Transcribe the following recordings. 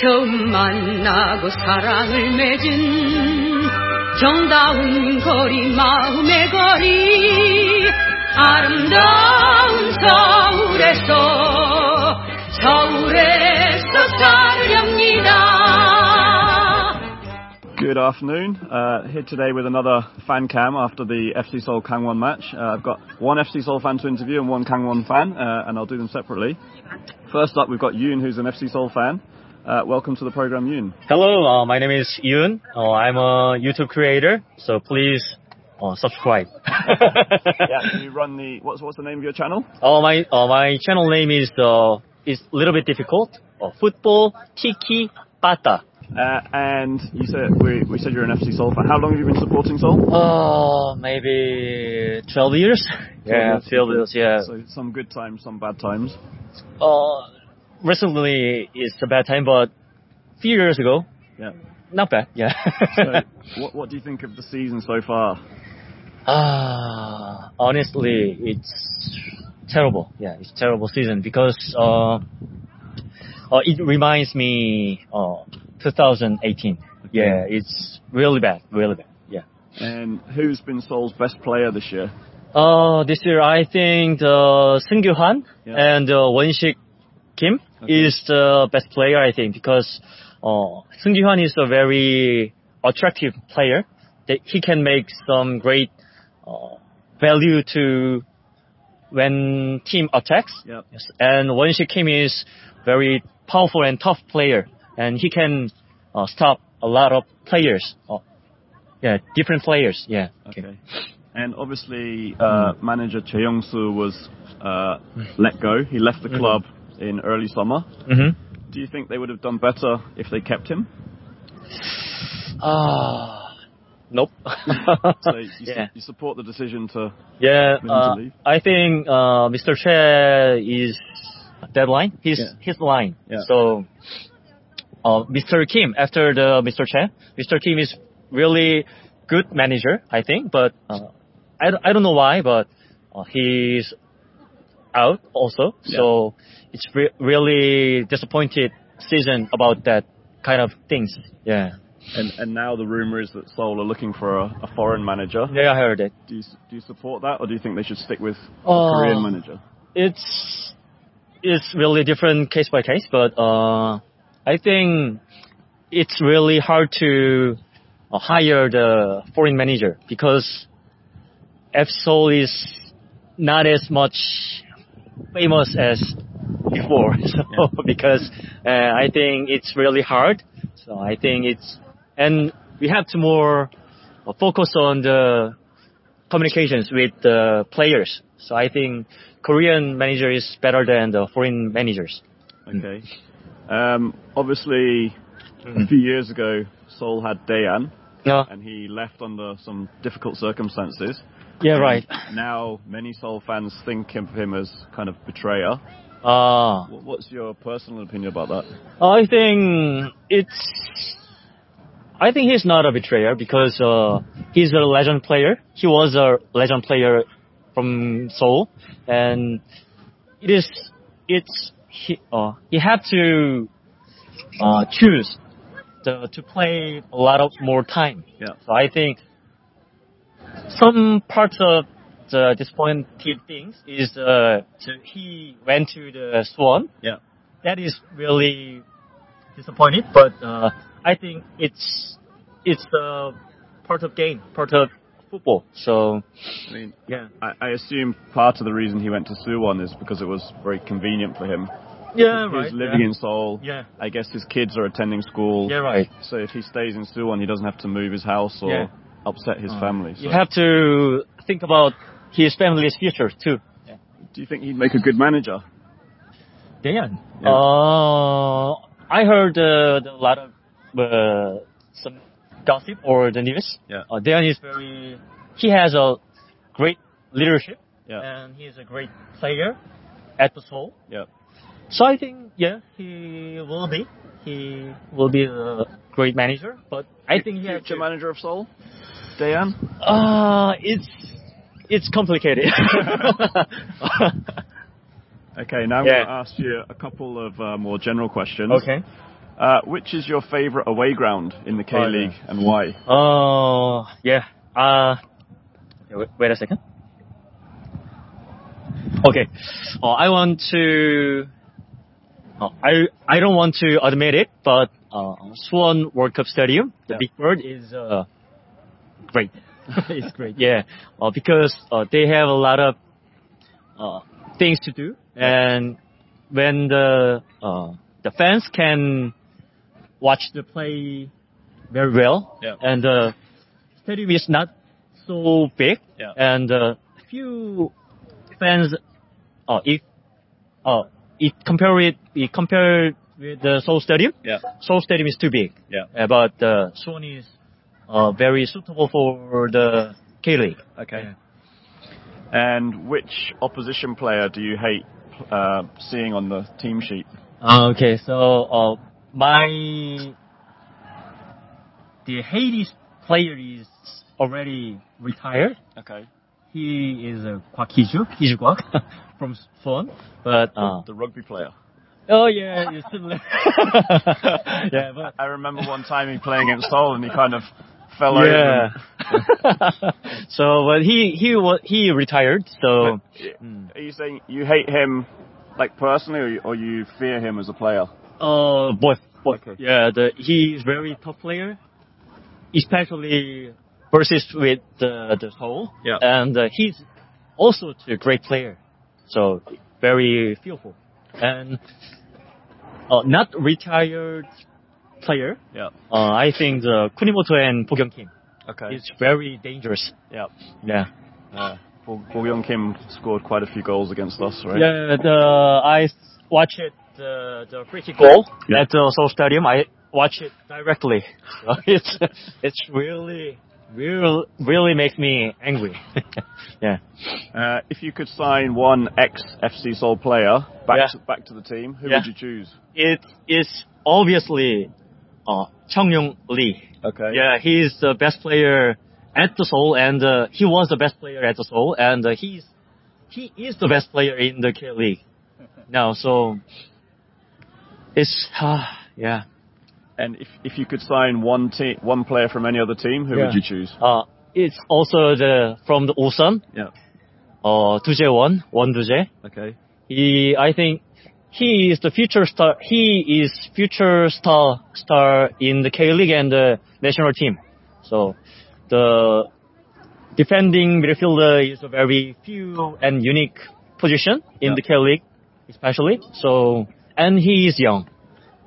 처음 만나고 사랑을 맺은 정다운 거리 마음의 거리 아름다운 서울에서 서울에서 살렵니다 Good afternoon. Uh, here today with another fan cam after the FC Seoul Kangwon match. Uh, I've got one FC Seoul fan to interview and one Kangwon fan, uh, and I'll do them separately. First up, we've got Yoon, who's an FC Seoul fan. Uh, welcome to the program, Yoon. Hello, uh, my name is Yoon. Uh, I'm a YouTube creator, so please uh, subscribe. yeah, can you run the what's what's the name of your channel? Oh, my uh, my channel name is uh, is a little bit difficult. Football Tiki Pata. Uh, and you said we, we said you're an FC Seoul fan. How long have you been supporting Seoul? Uh, maybe 12 years. Yeah, 12 years. Yeah. So some good times, some bad times. Uh, recently it's a bad time, but a few years ago, Yeah. not bad. Yeah. So what what do you think of the season so far? Ah, honestly, it's terrible. Yeah, it's terrible season because uh, uh it reminds me uh 2018. Yeah, it's really bad, really bad. Yeah. And who's been Seoul's best player this year? Uh, this year I think uh, Seung Han Yeah. and uh, Wonshik Kim Okay. is the best player I think because uh, Seung Han is a very attractive player. That he can make some great uh, value to when team attacks. Yep. Yes. And Won Wonshik Kim is very powerful and tough player, and he can uh, stop a lot of players. Uh, yeah, different players. Yeah. Okay. And obviously, uh, manager Choi Yong-soo was uh, let go. He left the club in early summer. hmm Do you think they would have done better if they kept him? Ah, nope. So you, su- you support the decision to. yeah. to Uh, leave? I think uh, Mr. Che is deadline. His Yeah. his line. Yeah. So, uh, Mr. Kim after the Mr. Che, Mr. Kim is really good manager, I think. But uh, I don't- I don't know why, but uh, he's out also. So it's re- really disappointed season about that kind of things. Yeah. And, and now the rumor is that Seoul are looking for a, a foreign manager. Yeah, I heard it. Do you, do you support that, or do you think they should stick with a Uh, Korean manager? It's it's really different case by case, but uh, I think it's really hard to uh, hire the foreign manager because F Seoul is not as much famous as before. So because uh, I think it's really hard. So I think it's and we have to more uh, focus on the communications with the players. So I think Korean manager is better than the foreign managers. Okay. Um, obviously, a few years ago, Seoul had Dejan, No. and he left under some difficult circumstances. Yeah, right. Now, many Seoul fans think of him as kind of betrayer. Uh, What's your personal opinion about that? I think it's. I think he's not a betrayer because uh, he's a legend player. He was a legend player from Seoul, and it is it's he uh, he had to uh, choose the, to play a lot of more time. Yeah. So I think some parts of the disappointed things is uh, to, he went to the Suwon. Yeah. That is really disappointed, but uh, I think it's it's uh, part of game, part of football. So I mean, yeah, I, I assume part of the reason he went to Suwon is because it was very convenient for him. yeah, He's right. living yeah. in Seoul. Yeah. I guess his kids are attending school. Yeah, right. So if he stays in Suwon, he doesn't have to move his house or Yeah. Upset his family. So You have to think about his family's future too. do you think he'd make a good manager? Dan. Yeah. Uh, I heard uh, a lot of uh, some gossip or the news. Yeah. Uh, Dan is very. He has a great leadership Yeah. and he is a great player at the Seoul. Yeah. So I think yeah he will be. He will be a great manager, but I think he has Future to. manager of Seoul? Dejan? Uh, it's it's complicated. Okay, now I'm Yeah. going to ask you a couple of uh, more general questions. okay. Uh, which is your favourite away ground in the K Oh, yeah. League and why? Uh, yeah. Uh, wait, wait a second. Okay. Uh, I want to. Uh, I I don't want to admit it, but uh, Suwon World Cup Stadium, the Yeah. Big Bird, is uh, great. it's great. Yeah, uh, because uh, they have a lot of uh, things to do, and when the uh, the fans can watch the play very well, Yeah. and the stadium is not so big, Yeah. and uh, few fans, uh, if uh, it compare it, it compare with the Seoul Stadium. Yeah. Seoul Stadium is too big. Yeah. Uh, but uh, Suwon is uh, very suitable for the K League. Okay. And which opposition player do you hate uh, seeing on the team sheet? Uh, okay, so uh, my the Hades player is already retired. Okay. He is a Kwak Hee-ju, Hee-ju Kwak from Suwon. But uh, The rugby player. oh yeah, it's similar. yeah, but I remember one time he playing against Seoul and he kind of fell yeah. over. so, but he he he retired. So But, mm. Are you saying you hate him, like personally, or you, or you fear him as a player? uh, both both. Okay. Yeah, the he is very tough player, especially versus with the the Seoul. Yeah. and uh, he's also a great player. So very fearful and uh, not retired player. Yeah. Uh, I think the Kunimoto and Bo-kyung Kim Okay. is very dangerous. yeah. Yeah. Uh, Bo Bo Young Kim scored quite a few goals against us, right? Yeah, the I s- watch it the the free kick goal Yeah. at the Seoul Stadium. I watch it directly. So it's it's really really really makes me angry. yeah. Uh, if you could sign one ex FC Seoul player back Yeah. to, back to the team, who Yeah. would you choose? It is obviously uh Young Lee. Okay. Yeah, he's the best player at the Seoul, and uh, he was the best player at the Seoul, and uh, he's he is the best player in the K League now. So it's uh, yeah. And if if you could sign one team, one player from any other team, who Yeah. would you choose? Uh, it's also the from the Ulsan, Yeah. uh, Du-jae Won, Won Du-jae. Okay. He, I think, he is the future star. He is future star star in the K League and the national team. So, the defending midfielder is a very few and unique position in Yeah. the K League, especially. So, and he is young.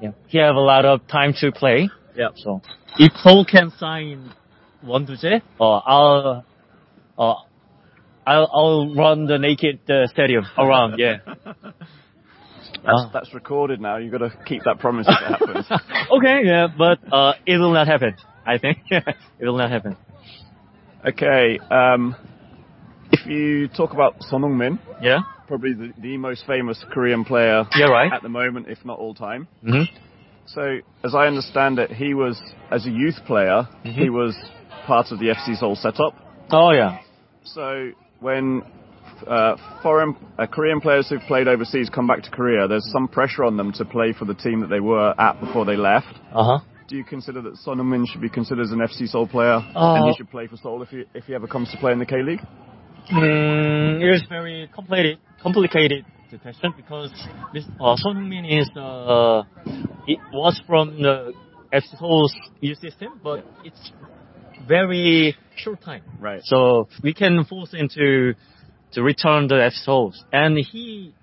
Yeah, he have a lot of time to play. Yeah. So, if Seoul can sign Won Du-jae, uh, I'll, uh, I'll, I'll run the naked uh, stadium around. Yeah. That's Ah. that's recorded now. You've got to keep that promise if it happens. okay, yeah, but uh, it will not happen. I think it will not happen. Okay. Um, if you talk about Son Heung-min, Yeah. probably the, the most famous Korean player Yeah. Right. at the moment, if not all time. hmm So, as I understand it, he was, as a youth player, Mhm. he was part of the FC Seoul setup. Oh yeah. So, when foreign uh, Korean players who've played overseas come back to Korea, there's some pressure on them to play for the team that they were at before they left. Uh huh. Do you consider that Son Heung-min should be considered as an FC Seoul player Uh, and he should play for Seoul if he, if he ever comes to play in the K League? Mm, it is very complicated, complicated the question because this uh, Son Heung-min is uh, it was from the FC Seoul's youth system, but it's very short time. Right. So we can force him to return the FC Seoul's, and he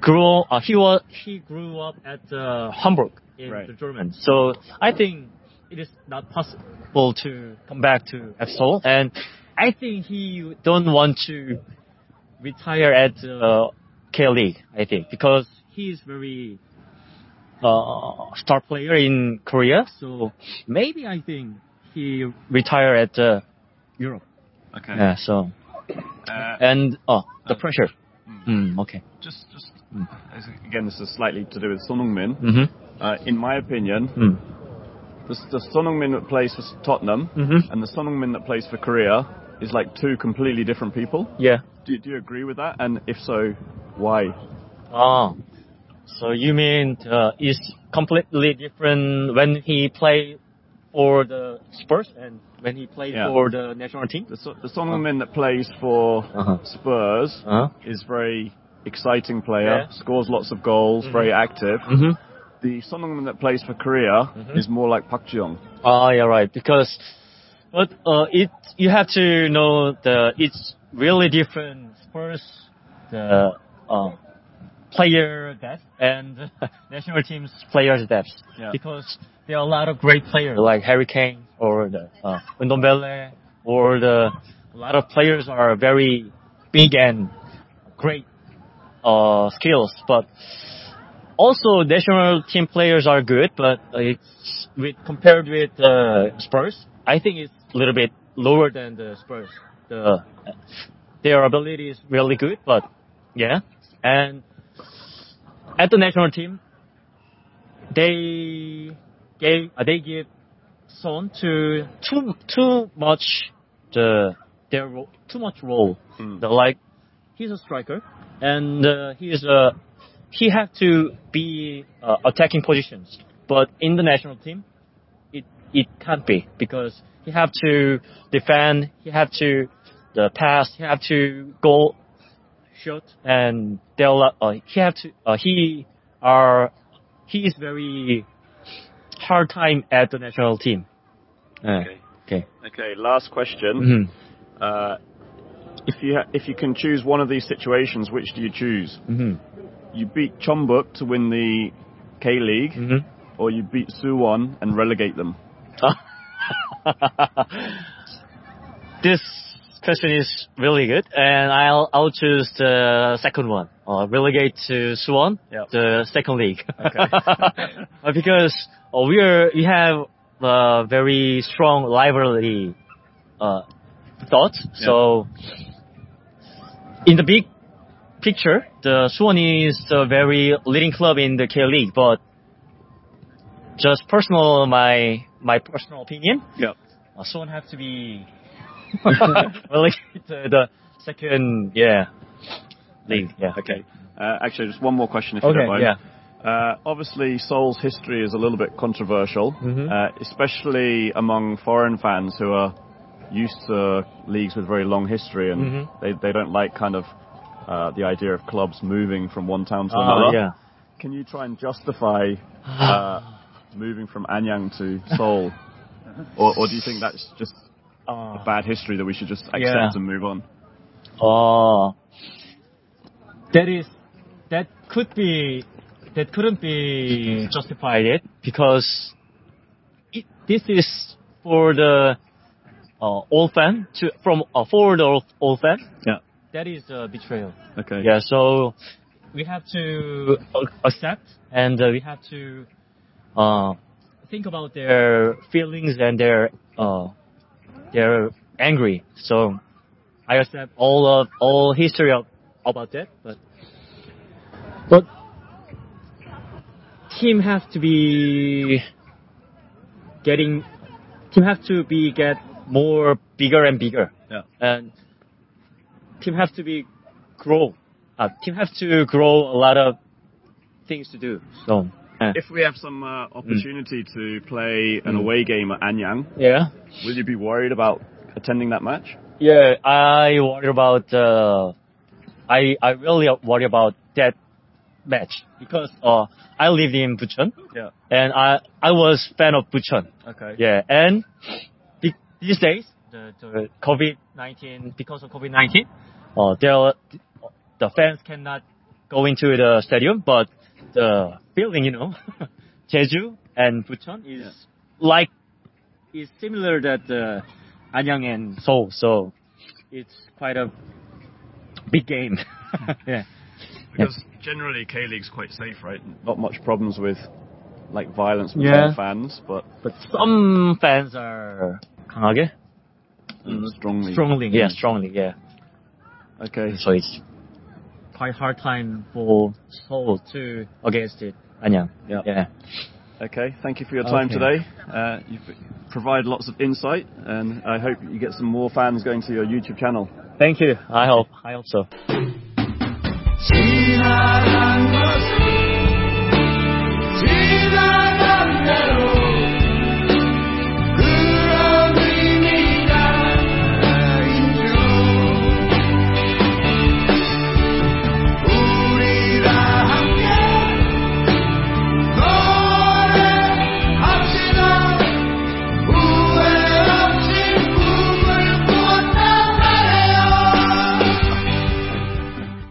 grew. Uh, he was he grew up at uh, Hamburg in Right. the German. So I think it is not possible to come back to Seoul, and I think he don't want to retire at uh, K League. I think because he is very uh, star player in Korea. So maybe I think he retire at uh, Europe. Okay. Yeah. So Uh, and oh the Uh, pressure. mm. Mm, okay. just, just Mm. again, this is slightly to do with Son Heung-min. Mhm. Uh, in my opinion, Mm. the, the Son Heung-min that plays for Tottenham Mhm. and the Son Heung-min that plays for Korea is like two completely different people. Yeah. Do, do you agree with that? And if so, why? Ah. So you mean uh, is completely different when he played for the Spurs and when he played Yeah. for the national team? The, so- the Son Heung-min that plays for Uh-huh. Spurs Uh-huh. is very exciting player, Yeah. scores lots of goals, very active. Mm-hmm. The Son Heung-min that plays for Korea Mhm. is more like Park Ji-young. Oh, yeah, right. Because, but uh, it you have to know the it's really different. Spurs, the uh, player depth and national team's players depth. Yeah. Because there are a lot of great players like Harry Kane or the uh, Ndombele or the a lot of players are very big and great uh, skills, but also national team players are good, but it's with compared with uh, Spurs, I think it's a little bit lower than the Spurs. The their ability is really good, but yeah, and at the national team, they gave uh, they give Son to too too much the their ro- too much role. Mm. The like he's a striker and uh, he is a he have to be uh, attacking positions, but in the national team, it it can't be because he have to defend, he have to the pass, he have to go shoot, and they'll uh, he have to uh, he are he is very hard time at the national team. Uh, Okay. okay. Okay, last question. hmm Uh, if you ha- if you can choose one of these situations, which do you choose? hmm You beat Jeonbuk to win the K League, hmm or you beat Suwon and relegate them? this question is really good, and I'll I'll choose the second one. Uh, relegate to Suwon, Yep. the second league. Okay. Because uh, we are we have uh, very strong rivalry uh, thoughts. So in the big picture, the Suwon is the very leading club in the K League, but just personal my my personal opinion. Yep. Uh, Suwon have to be relegated to the second, yeah, league. Yeah. Okay. Uh, actually, just one more question, if you don't mind. Yeah. Uh, obviously, Seoul's history is a little bit controversial, Mhm. uh, especially among foreign fans who are used to leagues with very long history, and Mhm. they, they don't like kind of uh, the idea of clubs moving from one town to Uh, another. yeah. Can you try and justify uh, moving from Anyang to Seoul, or, or do you think that's just Uh, bad history that we should just accept Yeah. and move on? Oh, that is that could be that couldn't be justified it because it, this is for the uh, old fan to from uh, for the old, old fan. Yeah. That is a betrayal. Okay. Yeah, so we have to accept and uh, we have to uh, think about their feelings and their uh, they're angry. So I accept all of all history of, about that, but but team has to be getting team has to be get more bigger and bigger, Yeah. and team has to be grow. Uh, team has to grow a lot of things to do. So If we have some uh, opportunity to play an Mm. away game at Anyang, yeah. will you be worried about attending that match? Yeah, I worry about uh, I I really worry about that match because uh, I lived in Bucheon Yeah. and I I was fan of Bucheon. Okay. Yeah, and these days the, the COVID nineteen because of COVID nineteen, uh, there are- the fans cannot go into the stadium, but the building, you know, Jeju and Bucheon is like is similar that uh, Anyang and Seoul, so it's quite a big game. yeah. Because generally K League's quite safe, right? Not much problems with like violence between Yeah. fans, but But some fans are 강하게, strongly. strongly, yeah, strongly, yeah. Okay. So it's quite hard time for Seoul to against it. Anyang. Yeah. Yeah. Okay, thank you for your time okay. today. Uh, You provided lots of insight, and I hope you get some more fans going to your YouTube channel. Thank you. I hope. I hope so.